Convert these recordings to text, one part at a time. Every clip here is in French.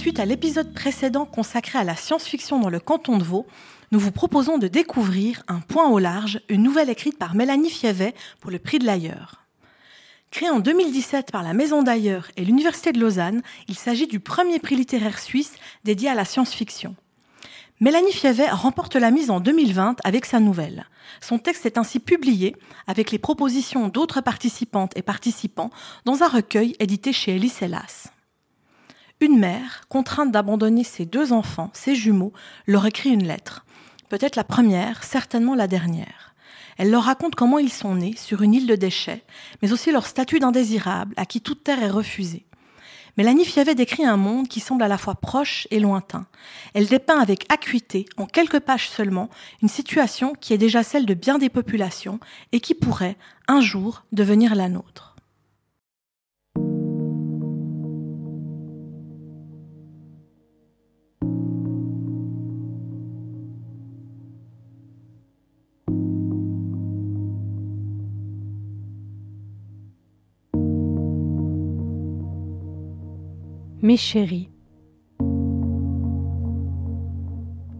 Suite à l'épisode précédent consacré à la science-fiction dans le canton de Vaud, nous vous proposons de découvrir Un point au large, une nouvelle écrite par Mélanie Fievet pour le prix de l'ailleurs. Créé en 2017 par la Maison d'ailleurs et l'Université de Lausanne, il s'agit du premier prix littéraire suisse dédié à la science-fiction. Mélanie Fievet remporte la mise en 2020 avec sa nouvelle. Son texte est ainsi publié avec les propositions d'autres participantes et participants dans un recueil édité chez Elis Hélas. Une mère, contrainte d'abandonner ses deux enfants, ses jumeaux, leur écrit une lettre. Peut-être la première, certainement la dernière. Elle leur raconte comment ils sont nés sur une île de déchets, mais aussi leur statut d'indésirable à qui toute terre est refusée. Mélanie Fiavet décrit un monde qui semble à la fois proche et lointain. Elle dépeint avec acuité, en quelques pages seulement, une situation qui est déjà celle de bien des populations et qui pourrait, un jour, devenir la nôtre. Mes chéris,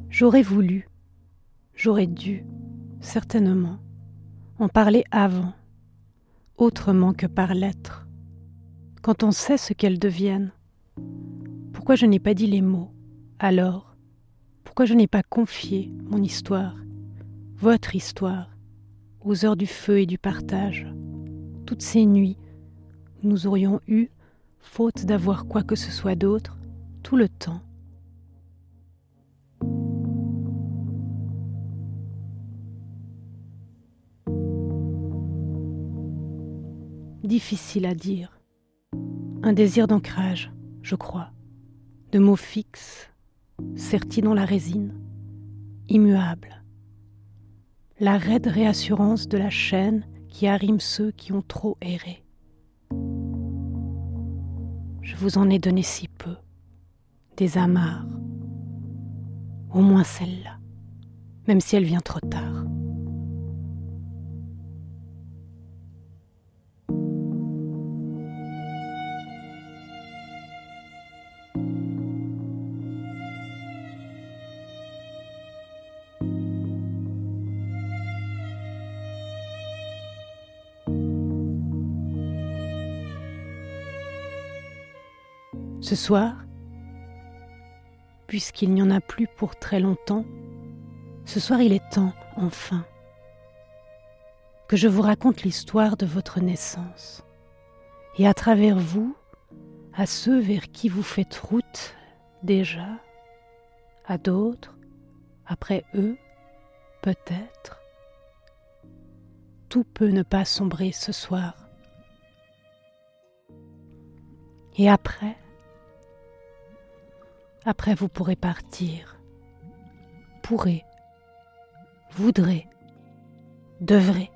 j'aurais voulu, j'aurais dû, certainement, en parler avant, autrement que par lettres, quand on sait ce qu'elles deviennent. Pourquoi je n'ai pas dit les mots? Alors Pourquoi je n'ai pas confié mon histoire, votre histoire, aux heures du feu et du partage, toutes ces nuits où nous aurions eu faute d'avoir quoi que ce soit d'autre, tout le temps. Difficile à dire. Un désir d'ancrage, je crois, de mots fixes, sertis dans la résine, immuables. La raide réassurance de la chaîne qui arrime ceux qui ont trop erré. Vous en ai donné si peu, des amarres, au moins celle-là, même si elle vient trop tard. Ce soir, puisqu'il n'y en a plus pour très longtemps, ce soir il est temps, enfin, que je vous raconte l'histoire de votre naissance, et à travers vous, à ceux vers qui vous faites route déjà, à d'autres, après eux, peut-être. Tout peut ne pas sombrer ce soir. Et après, après, vous pourrez partir. Pourrez. Voudrez. Devrez.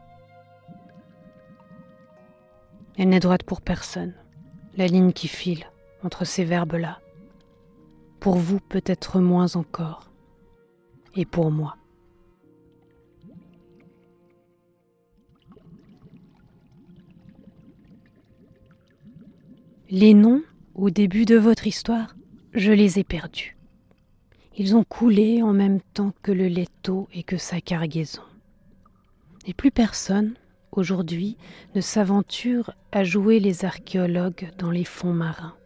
Elle n'est droite pour personne, la ligne qui file entre ces verbes-là. Pour vous peut-être moins encore. Et pour moi. Les noms, au début de votre histoire, je les ai perdus. Ils ont coulé en même temps que le laiton et que sa cargaison. Et plus personne, aujourd'hui, ne s'aventure à jouer les archéologues dans les fonds marins.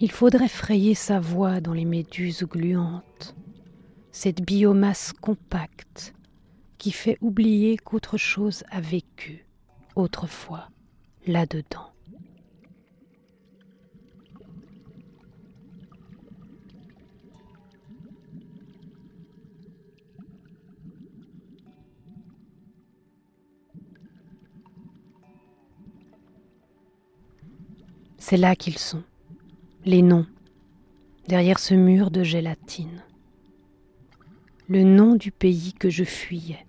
Il faudrait frayer sa voie dans les méduses gluantes, cette biomasse compacte qui fait oublier qu'autre chose a vécu autrefois là-dedans. C'est là qu'ils sont, les noms, derrière ce mur de gélatine. Le nom du pays que je fuyais,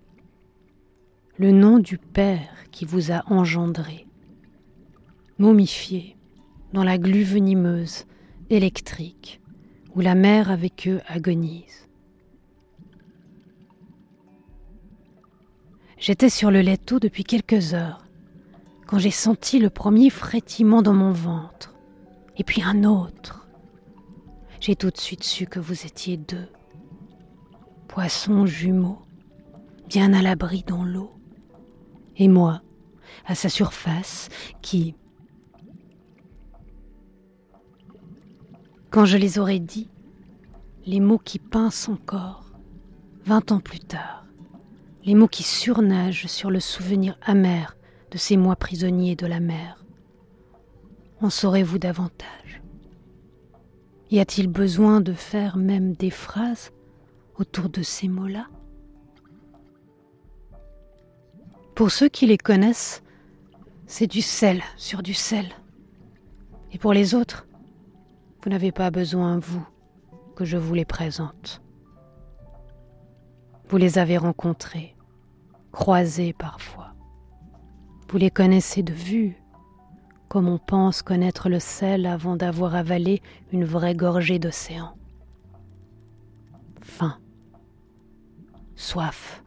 le nom du Père qui vous a engendré, momifié dans la glu venimeuse, électrique, où la mère avec eux agonise. J'étais sur le laiteau depuis quelques heures, quand j'ai senti le premier frétillement dans mon ventre, et puis un autre, j'ai tout de suite su que vous étiez deux. Poissons jumeaux, bien à l'abri dans l'eau. Et moi, à sa surface, qui, quand je les aurais dit, les mots qui pincent encore, vingt ans plus tard, les mots qui surnagent sur le souvenir amer de ces mois prisonniers de la mer. En saurez-vous davantage? Y a-t-il besoin de faire même des phrases autour de ces mots-là? Pour ceux qui les connaissent, c'est du sel sur du sel. Et pour les autres, vous n'avez pas besoin, vous, que je vous les présente. Vous les avez rencontrés, croisés parfois. Vous les connaissez de vue, comme on pense connaître le sel avant d'avoir avalé une vraie gorgée d'océan. Faim, soif,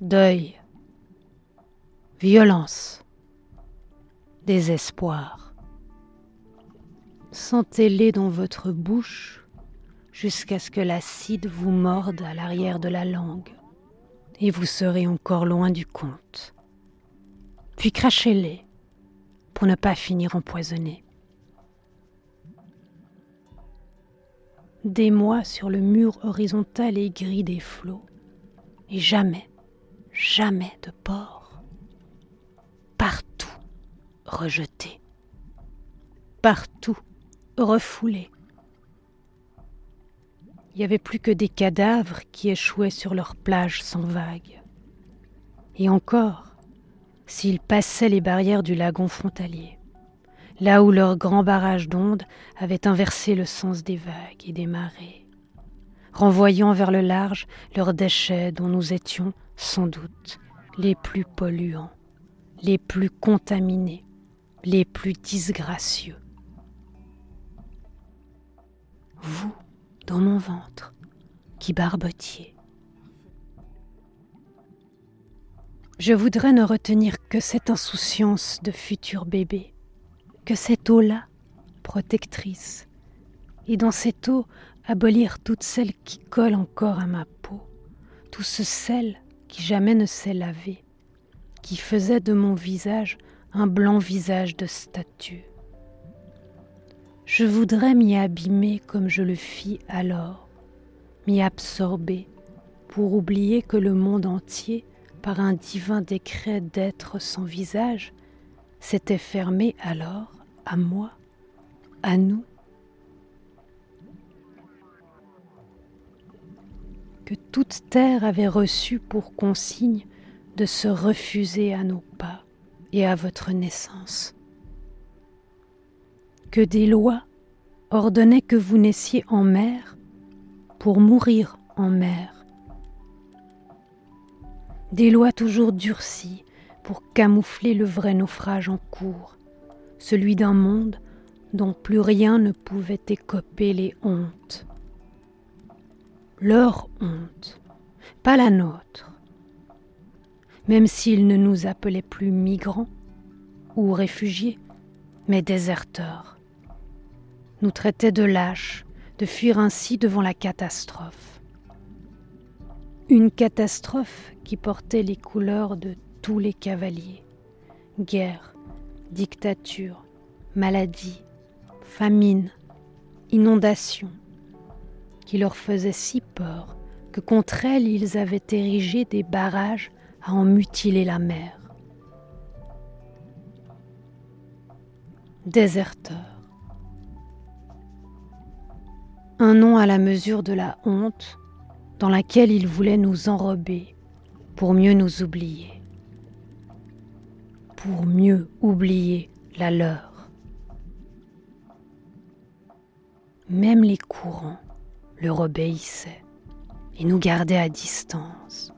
deuil, violence, désespoir. Sentez-les dans votre bouche jusqu'à ce que l'acide vous morde à l'arrière de la langue, et vous serez encore loin du compte. Puis crachez-les pour ne pas finir empoisonné. Des mois sur le mur horizontal et gris des flots, et jamais, jamais de port. Partout rejeté, partout refoulé il n'y avait plus que des cadavres qui échouaient sur leurs plages sans vagues. Et encore, s'ils passaient les barrières du lagon frontalier, là où leur grand barrage d'ondes avait inversé le sens des vagues et des marées, renvoyant vers le large leurs déchets dont nous étions, sans doute, les plus polluants, les plus contaminés, les plus disgracieux. Vous, dans mon ventre qui barbotiait. Je voudrais ne retenir que cette insouciance de futur bébé, que cette eau-là, protectrice, et dans cette eau abolir toutes celles qui collent encore à ma peau, tout ce sel qui jamais ne s'est lavé, qui faisait de mon visage un blanc visage de statue. Je voudrais m'y abîmer comme je le fis alors, m'y absorber pour oublier que le monde entier, par un divin décret d'être sans visage, s'était fermé alors à moi, à nous. Que toute terre avait reçu pour consigne de se refuser à nos pas et à votre naissance que des lois ordonnaient que vous naissiez en mer pour mourir en mer. Des lois toujours durcies pour camoufler le vrai naufrage en cours, celui d'un monde dont plus rien ne pouvait écoper les hontes. Leur honte, pas la nôtre. Même s'ils ne nous appelaient plus migrants ou réfugiés, mais déserteurs nous traitait de lâches, de fuir ainsi devant la catastrophe. Une catastrophe qui portait les couleurs de tous les cavaliers. Guerre, dictature, maladie, famine, inondation, qui leur faisait si peur que contre elles ils avaient érigé des barrages à en mutiler la mer. Déserteurs un nom à la mesure de la honte dans laquelle il voulait nous enrober pour mieux nous oublier, pour mieux oublier la leur. Même les courants leur obéissaient et nous gardaient à distance,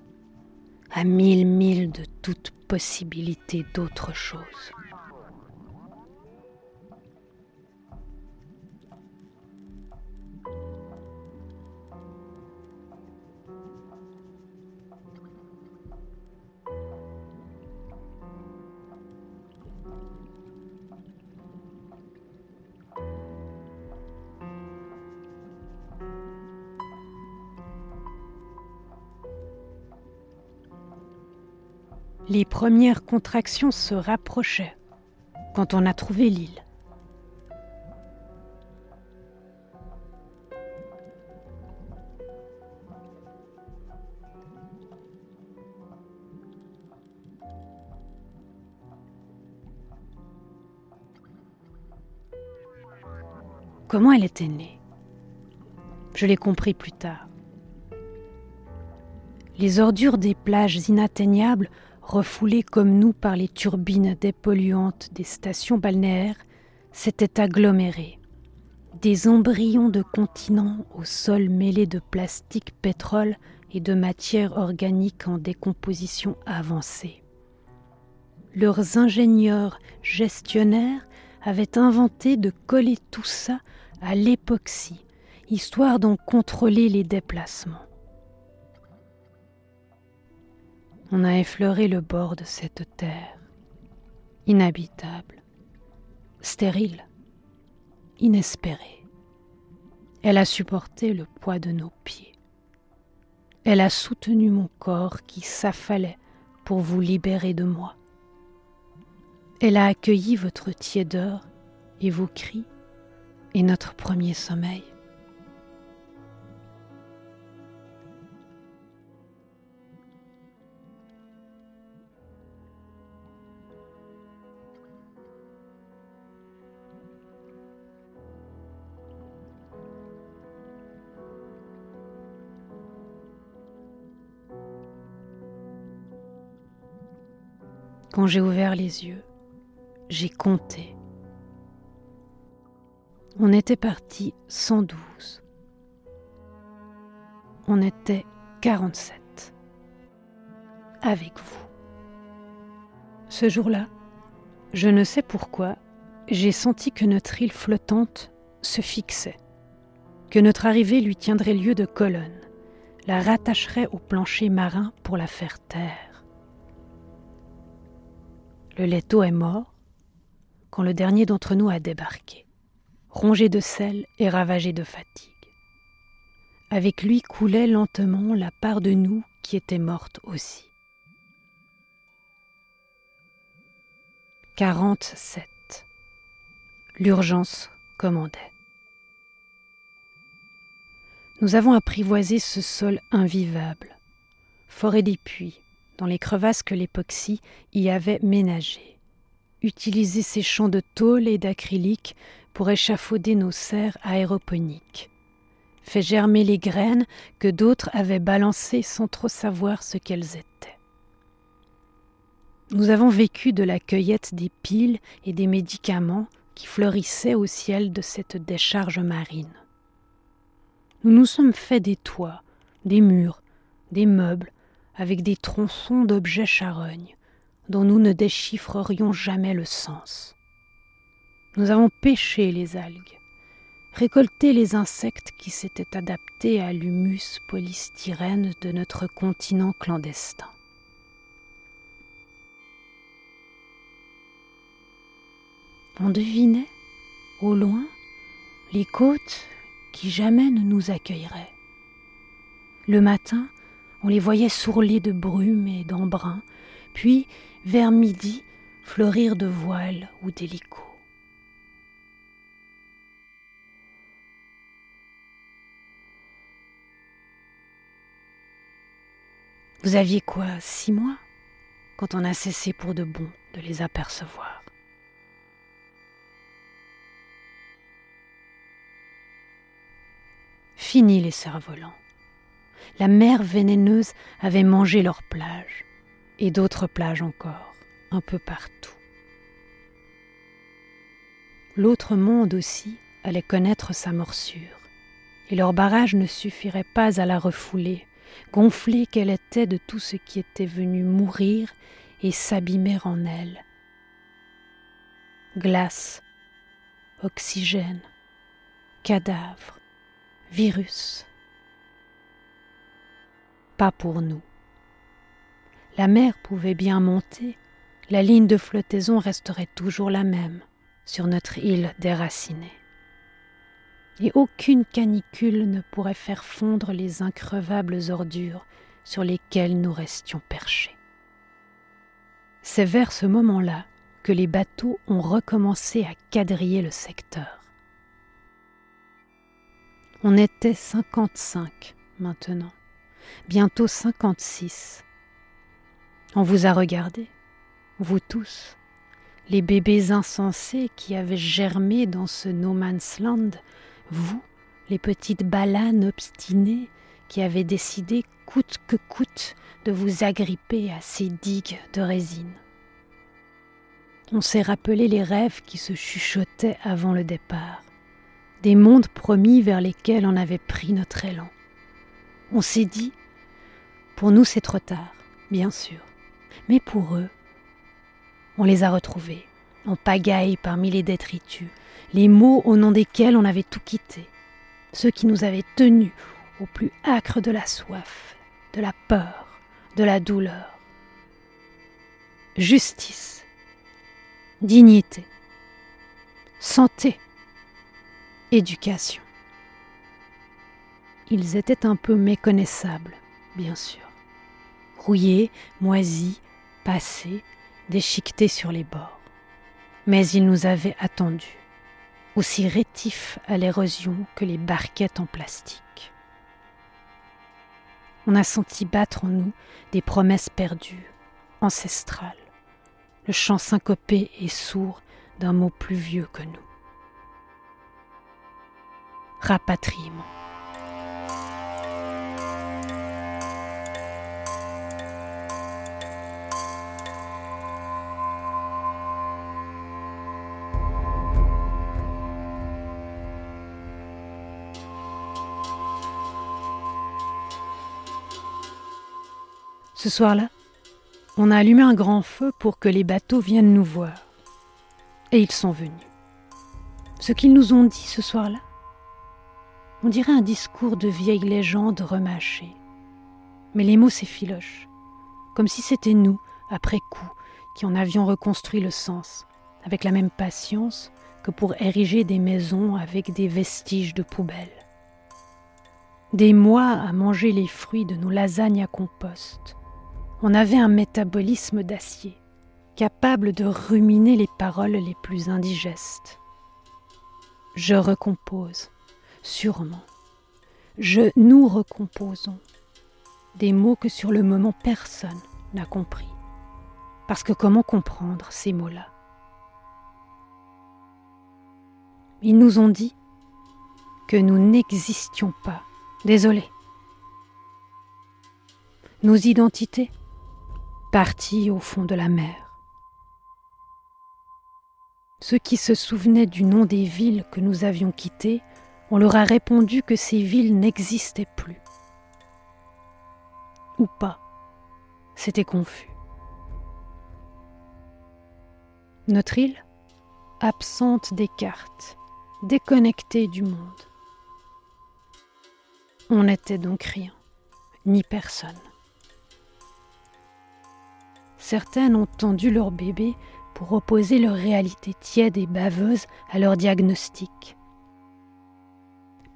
à mille milles de toute possibilité d'autre chose. Les premières contractions se rapprochaient quand on a trouvé l'île. Comment elle était née? Je l'ai compris plus tard. Les ordures des plages inatteignables, refoulées comme nous par les turbines dépolluantes des stations balnéaires, s'étaient agglomérées. Des embryons de continents au sol mêlés de plastique, pétrole et de matières organiques en décomposition avancée. Leurs ingénieurs gestionnaires avaient inventé de coller tout ça à l'époxy, histoire d'en contrôler les déplacements. On a effleuré le bord de cette terre, inhabitable, stérile, inespérée. Elle a supporté le poids de nos pieds. Elle a soutenu mon corps qui s'affalait pour vous libérer de moi. Elle a accueilli votre tiédeur et vos cris et notre premier sommeil. Quand j'ai ouvert les yeux, j'ai compté on était parti 112. On était 47. Avec vous. Ce jour-là, je ne sais pourquoi, j'ai senti que notre île flottante se fixait, que notre arrivée lui tiendrait lieu de colonne, la rattacherait au plancher marin pour la faire taire. Le laiteau est mort quand le dernier d'entre nous a débarqué rongé de sel et ravagé de fatigue. Avec lui coulait lentement la part de nous qui était morte aussi. 47. L'urgence commandait. Nous avons apprivoisé ce sol invivable, foré des puits, dans les crevasses que l'époxy y avait ménagées, utilisé ces champs de tôle et d'acrylique pour échafauder nos serres aéroponiques, fait germer les graines que d'autres avaient balancées sans trop savoir ce qu'elles étaient. Nous avons vécu de la cueillette des piles et des médicaments qui fleurissaient au ciel de cette décharge marine. Nous nous sommes fait des toits, des murs, des meubles, avec des tronçons d'objets charognes, dont nous ne déchiffrerions jamais le sens. Nous avons pêché les algues, récolté les insectes qui s'étaient adaptés à l'humus polystyrène de notre continent clandestin. On devinait, au loin, les côtes qui jamais ne nous accueilleraient. Le matin, on les voyait sourler de brume et d'embrun, puis, vers midi, fleurir de voiles ou d'hélicos. Vous aviez quoi, six mois quand on a cessé pour de bon de les apercevoir? Fini les cerfs-volants. La mer vénéneuse avait mangé leurs plages, et d'autres plages encore, un peu partout. L'autre monde aussi allait connaître sa morsure, et leur barrage ne suffirait pas à la refouler gonflée qu'elle était de tout ce qui était venu mourir et s'abîmer en elle. Glace, oxygène, cadavre, virus. Pas pour nous. La mer pouvait bien monter, la ligne de flottaison resterait toujours la même sur notre île déracinée et aucune canicule ne pourrait faire fondre les increvables ordures sur lesquelles nous restions perchés. C'est vers ce moment-là que les bateaux ont recommencé à quadriller le secteur. On était 55 maintenant, bientôt 56. On vous a regardé, vous tous, les bébés insensés qui avaient germé dans ce no man's land, vous, les petites balanes obstinées qui avaient décidé coûte que coûte de vous agripper à ces digues de résine. On s'est rappelé les rêves qui se chuchotaient avant le départ, des mondes promis vers lesquels on avait pris notre élan. On s'est dit, pour nous c'est trop tard, bien sûr, mais pour eux, on les a retrouvés, en pagaille parmi les détritus, les mots au nom desquels on avait tout quitté, ceux qui nous avaient tenus au plus acre de la soif, de la peur, de la douleur. Justice, dignité, santé, éducation. Ils étaient un peu méconnaissables, bien sûr. Rouillés, moisis, passés, déchiquetés sur les bords. Mais ils nous avaient attendus, aussi rétifs à l'érosion que les barquettes en plastique. On a senti battre en nous des promesses perdues, ancestrales le chant syncopé et sourd d'un mot plus vieux que nous. Rapatriement. Ce soir-là, on a allumé un grand feu pour que les bateaux viennent nous voir. Et ils sont venus. Ce qu'ils nous ont dit ce soir-là, on dirait un discours de vieille légende remâchée. Mais les mots s'effilochent, comme si c'était nous, après coup, qui en avions reconstruit le sens, avec la même patience que pour ériger des maisons avec des vestiges de poubelles. Des mois à manger les fruits de nos lasagnes à compost, on avait un métabolisme d'acier, capable de ruminer les paroles les plus indigestes. Je recompose, sûrement. Je nous recomposons. Des mots que sur le moment personne n'a compris. Parce que comment comprendre ces mots-là? Ils nous ont dit que nous n'existions pas. Désolé. Nos identités partis au fond de la mer. Ceux qui se souvenaient du nom des villes que nous avions quittées, on leur a répondu que ces villes n'existaient plus. Ou pas. C'était confus. Notre île, absente des cartes, déconnectée du monde. On n'était donc rien, ni personne. Certaines ont tendu leur bébé pour opposer leur réalité tiède et baveuse à leur diagnostic.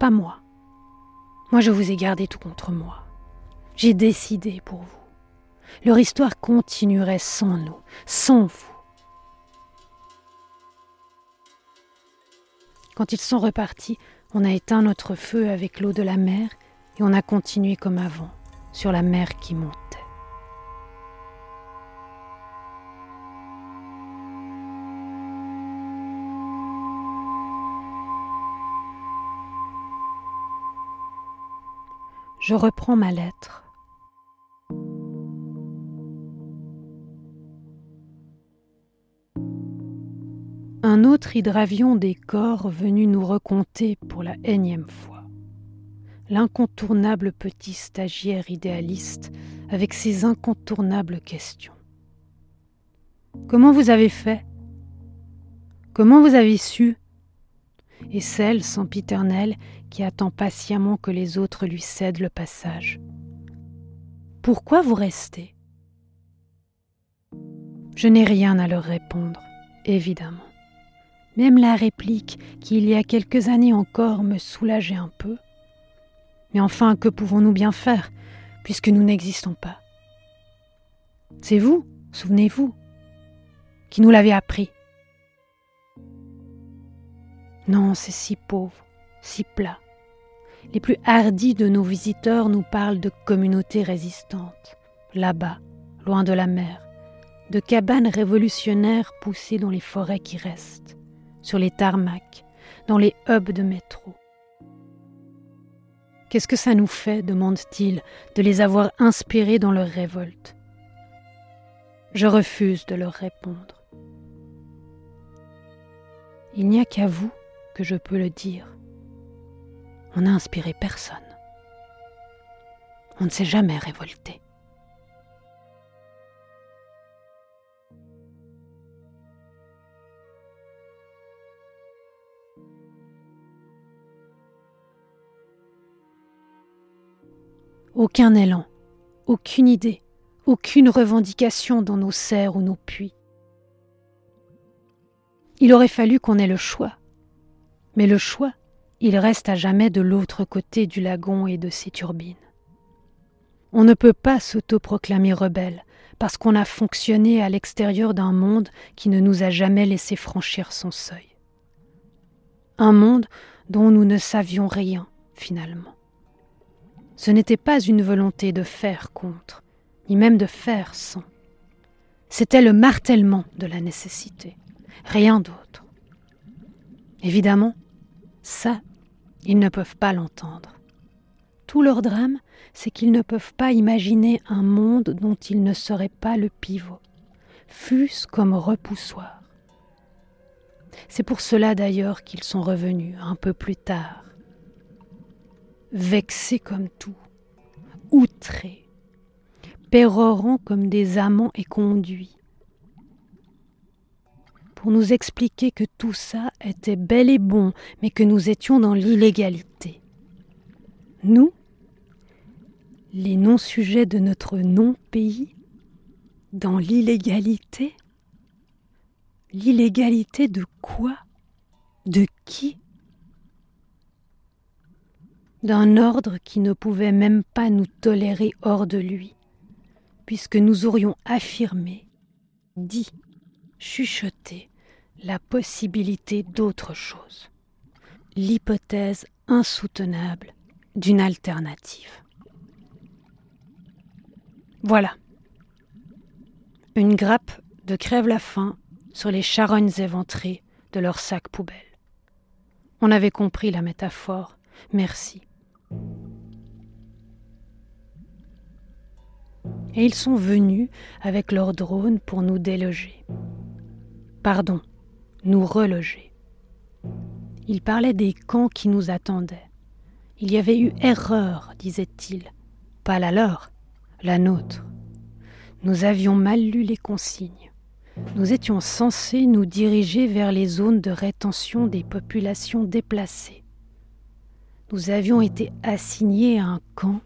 Pas moi. Moi, je vous ai gardé tout contre moi. J'ai décidé pour vous. Leur histoire continuerait sans nous, sans vous. Quand ils sont repartis, on a éteint notre feu avec l'eau de la mer et on a continué comme avant, sur la mer qui monte. Je reprends ma lettre. Un autre hydravion des corps venu nous recompter pour la énième fois. L'incontournable petit stagiaire idéaliste avec ses incontournables questions. Comment vous avez fait? Comment vous avez su? Et celle sempiternelle qui attend patiemment que les autres lui cèdent le passage. Pourquoi vous restez? Je n'ai rien à leur répondre, évidemment. Même la réplique qui il y a quelques années encore me soulageait un peu. Mais enfin, que pouvons-nous bien faire, puisque nous n'existons pas? C'est vous, souvenez-vous, qui nous l'avait appris. Non, c'est si pauvre, si plat. Les plus hardis de nos visiteurs nous parlent de communautés résistantes, là-bas, loin de la mer, de cabanes révolutionnaires poussées dans les forêts qui restent, sur les tarmacs, dans les hubs de métro. Qu'est-ce que ça nous fait, demande-t-il, de les avoir inspirés dans leur révolte? Je refuse de leur répondre. Il n'y a qu'à vous que je peux le dire. On n'a inspiré personne. On ne s'est jamais révolté. Aucun élan, aucune idée, aucune revendication dans nos serres ou nos puits. Il aurait fallu qu'on ait le choix. Mais le choix, il reste à jamais de l'autre côté du lagon et de ses turbines. On ne peut pas s'autoproclamer rebelle parce qu'on a fonctionné à l'extérieur d'un monde qui ne nous a jamais laissé franchir son seuil. Un monde dont nous ne savions rien finalement. Ce n'était pas une volonté de faire contre, ni même de faire sans. C'était le martèlement de la nécessité, rien d'autre. Évidemment, ça, ils ne peuvent pas l'entendre. Tout leur drame, c'est qu'ils ne peuvent pas imaginer un monde dont ils ne seraient pas le pivot, fût-ce comme repoussoir. C'est pour cela d'ailleurs qu'ils sont revenus un peu plus tard, vexés comme tout, outrés, pérorant comme des amants éconduits, pour nous expliquer que tout ça était bel et bon, mais que nous étions dans l'illégalité. Nous, les non-sujets de notre non-pays, dans l'illégalité? L'illégalité de quoi? De qui? D'un ordre qui ne pouvait même pas nous tolérer hors de lui, puisque nous aurions affirmé, dit, chuchoté la possibilité d'autre chose, l'hypothèse insoutenable d'une alternative. Voilà. Une grappe de crève-la-faim sur les charognes éventrées de leur sac poubelle. On avait compris la métaphore, merci. Et ils sont venus avec leurs drones pour nous déloger. Pardon, nous reloger. Ils parlaient des camps qui nous attendaient. Il y avait eu erreur, disait-il. Pas la leur, la nôtre. Nous avions mal lu les consignes. Nous étions censés nous diriger vers les zones de rétention des populations déplacées nous avions été assignés à un camp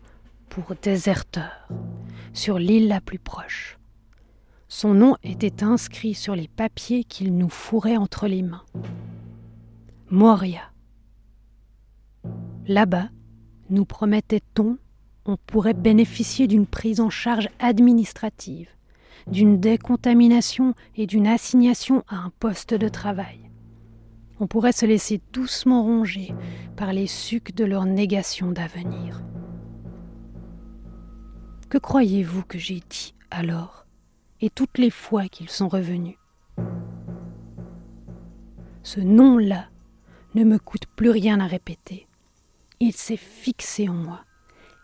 pour déserteurs sur l'île la plus proche. Son nom était inscrit sur les papiers qu'il nous fourrait entre les mains. Moria. Là-bas, nous promettait-on, on pourrait bénéficier d'une prise en charge administrative, d'une décontamination et d'une assignation à un poste de travail on pourrait se laisser doucement ronger par les sucs de leur négation d'avenir. Que croyez-vous que j'ai dit alors, et toutes les fois qu'ils sont revenus Ce nom-là ne me coûte plus rien à répéter. Il s'est fixé en moi,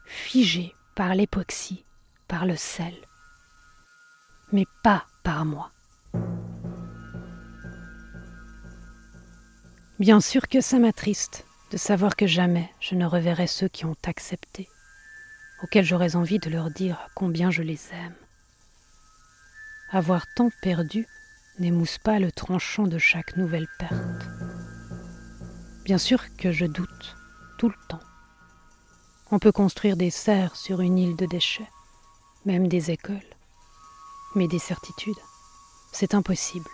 figé par l'époxy, par le sel, mais pas par moi. Bien sûr que ça m'attriste de savoir que jamais je ne reverrai ceux qui ont accepté, auxquels j'aurais envie de leur dire combien je les aime. Avoir tant perdu n'émousse pas le tranchant de chaque nouvelle perte. Bien sûr que je doute, tout le temps. On peut construire des serres sur une île de déchets, même des écoles. Mais des certitudes, c'est impossible.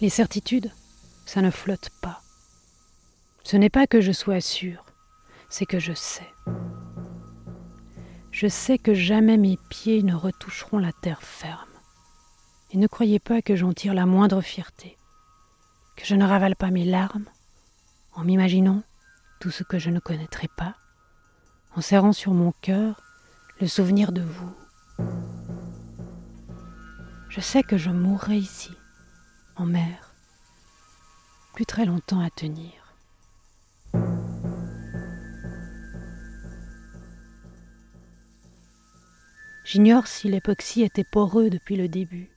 Les certitudes, ça ne flotte pas. Ce n'est pas que je sois sûr, c'est que je sais. Je sais que jamais mes pieds ne retoucheront la terre ferme. Et ne croyez pas que j'en tire la moindre fierté, que je ne ravale pas mes larmes en m'imaginant tout ce que je ne connaîtrai pas, en serrant sur mon cœur le souvenir de vous. Je sais que je mourrai ici, en mer, plus très longtemps à tenir. J'ignore si l'époxy était poreux depuis le début,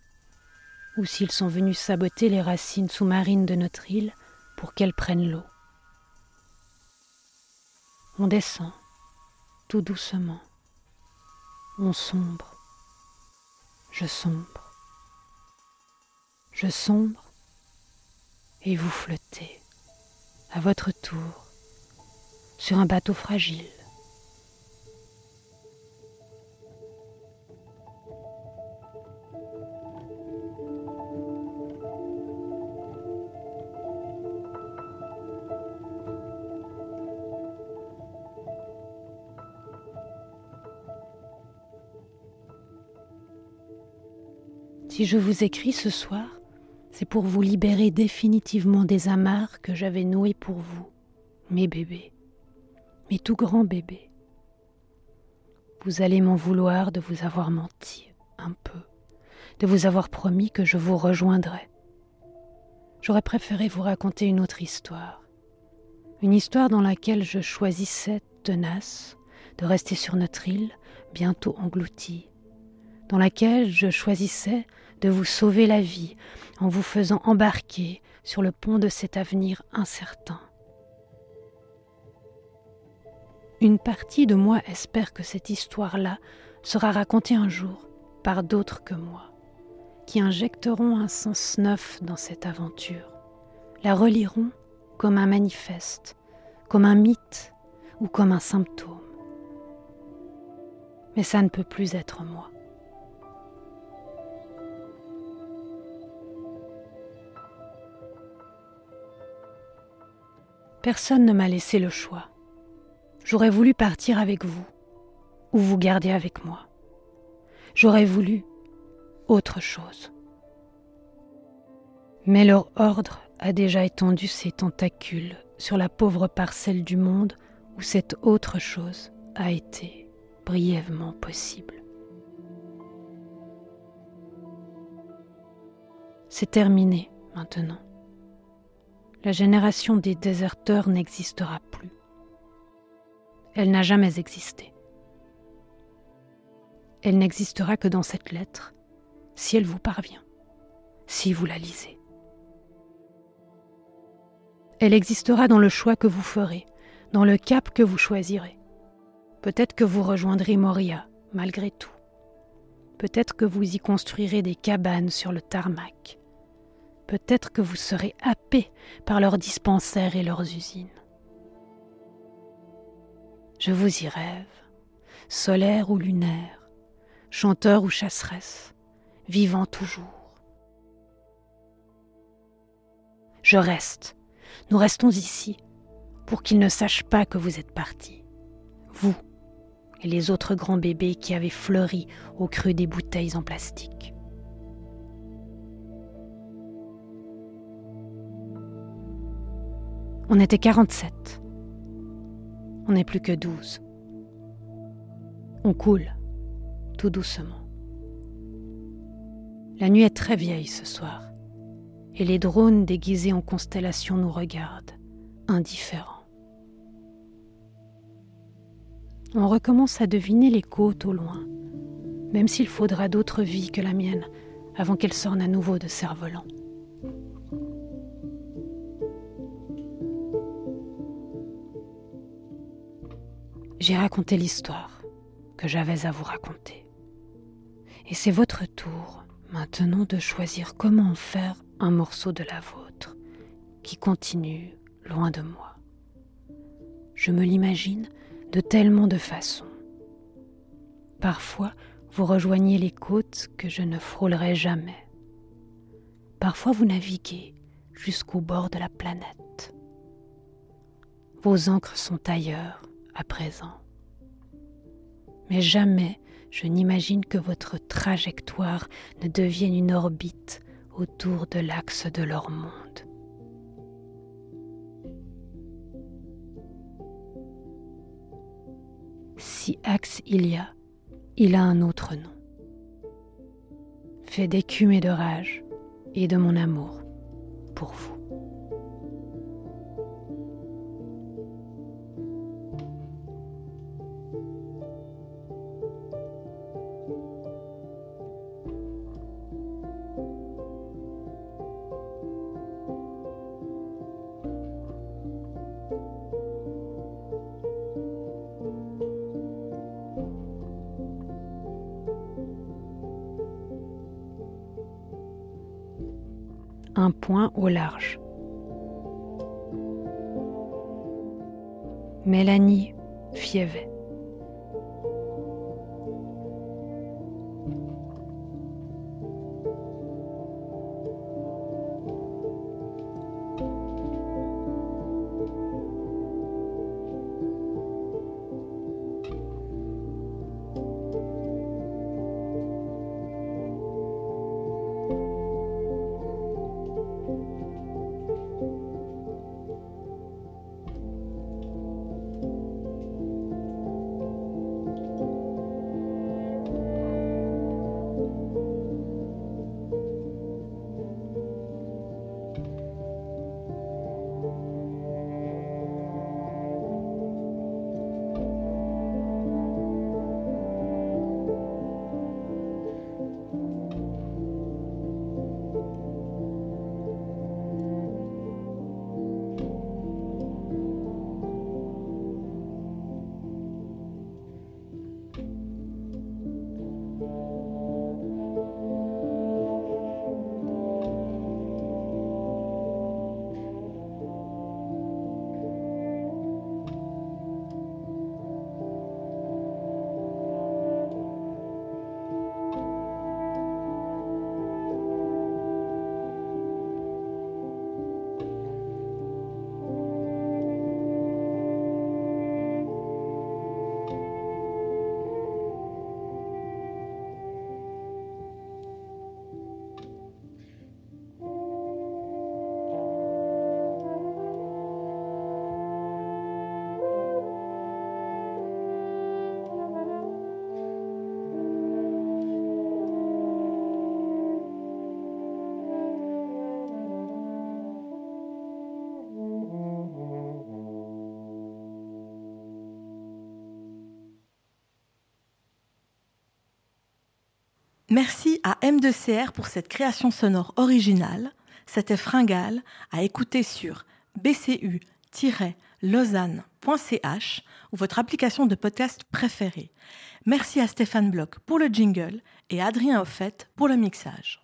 ou s'ils sont venus saboter les racines sous-marines de notre île pour qu'elles prennent l'eau. On descend, tout doucement. On sombre. Je sombre. Je sombre. Et vous flottez, à votre tour, sur un bateau fragile. Si je vous écris ce soir, c'est pour vous libérer définitivement des amarres que j'avais nouées pour vous, mes bébés, mes tout grands bébés. Vous allez m'en vouloir de vous avoir menti un peu, de vous avoir promis que je vous rejoindrais. J'aurais préféré vous raconter une autre histoire, une histoire dans laquelle je choisissais, tenace, de rester sur notre île, bientôt engloutie, dans laquelle je choisissais de vous sauver la vie en vous faisant embarquer sur le pont de cet avenir incertain. Une partie de moi espère que cette histoire-là sera racontée un jour par d'autres que moi, qui injecteront un sens neuf dans cette aventure, la reliront comme un manifeste, comme un mythe ou comme un symptôme. Mais ça ne peut plus être moi. Personne ne m'a laissé le choix. J'aurais voulu partir avec vous, ou vous garder avec moi. J'aurais voulu autre chose. Mais leur ordre a déjà étendu ses tentacules sur la pauvre parcelle du monde où cette autre chose a été brièvement possible. C'est terminé maintenant la génération des déserteurs n'existera plus. Elle n'a jamais existé. Elle n'existera que dans cette lettre, si elle vous parvient, si vous la lisez. Elle existera dans le choix que vous ferez, dans le cap que vous choisirez. Peut-être que vous rejoindrez Moria, malgré tout. Peut-être que vous y construirez des cabanes sur le tarmac, peut-être que vous serez happé par leurs dispensaires et leurs usines. Je vous y rêve, solaire ou lunaire, chanteur ou chasseresse, vivant toujours. Je reste, nous restons ici, pour qu'ils ne sachent pas que vous êtes partis, vous et les autres grands bébés qui avaient fleuri au creux des bouteilles en plastique. On était 47. On n'est plus que 12. On coule, tout doucement. La nuit est très vieille ce soir, et les drones déguisés en constellations nous regardent, indifférents. On recommence à deviner les côtes au loin, même s'il faudra d'autres vies que la mienne avant qu'elle sorne à nouveau de cerf-volant. J'ai raconté l'histoire que j'avais à vous raconter. Et c'est votre tour maintenant de choisir comment en faire un morceau de la vôtre qui continue loin de moi. Je me l'imagine de tellement de façons. Parfois, vous rejoignez les côtes que je ne frôlerai jamais. Parfois, vous naviguez jusqu'au bord de la planète. Vos encres sont ailleurs, à présent. Mais jamais je n'imagine que votre trajectoire ne devienne une orbite autour de l'axe de leur monde. Si axe il y a, il a un autre nom. Fait d'écume et de rage et de mon amour pour vous. Un point au large. Mélanie Fievet. Merci à M2CR pour cette création sonore originale. C'était Fringale à écouter sur bcu-lausanne.ch ou votre application de podcast préférée. Merci à Stéphane Bloch pour le jingle et Adrien Offet pour le mixage.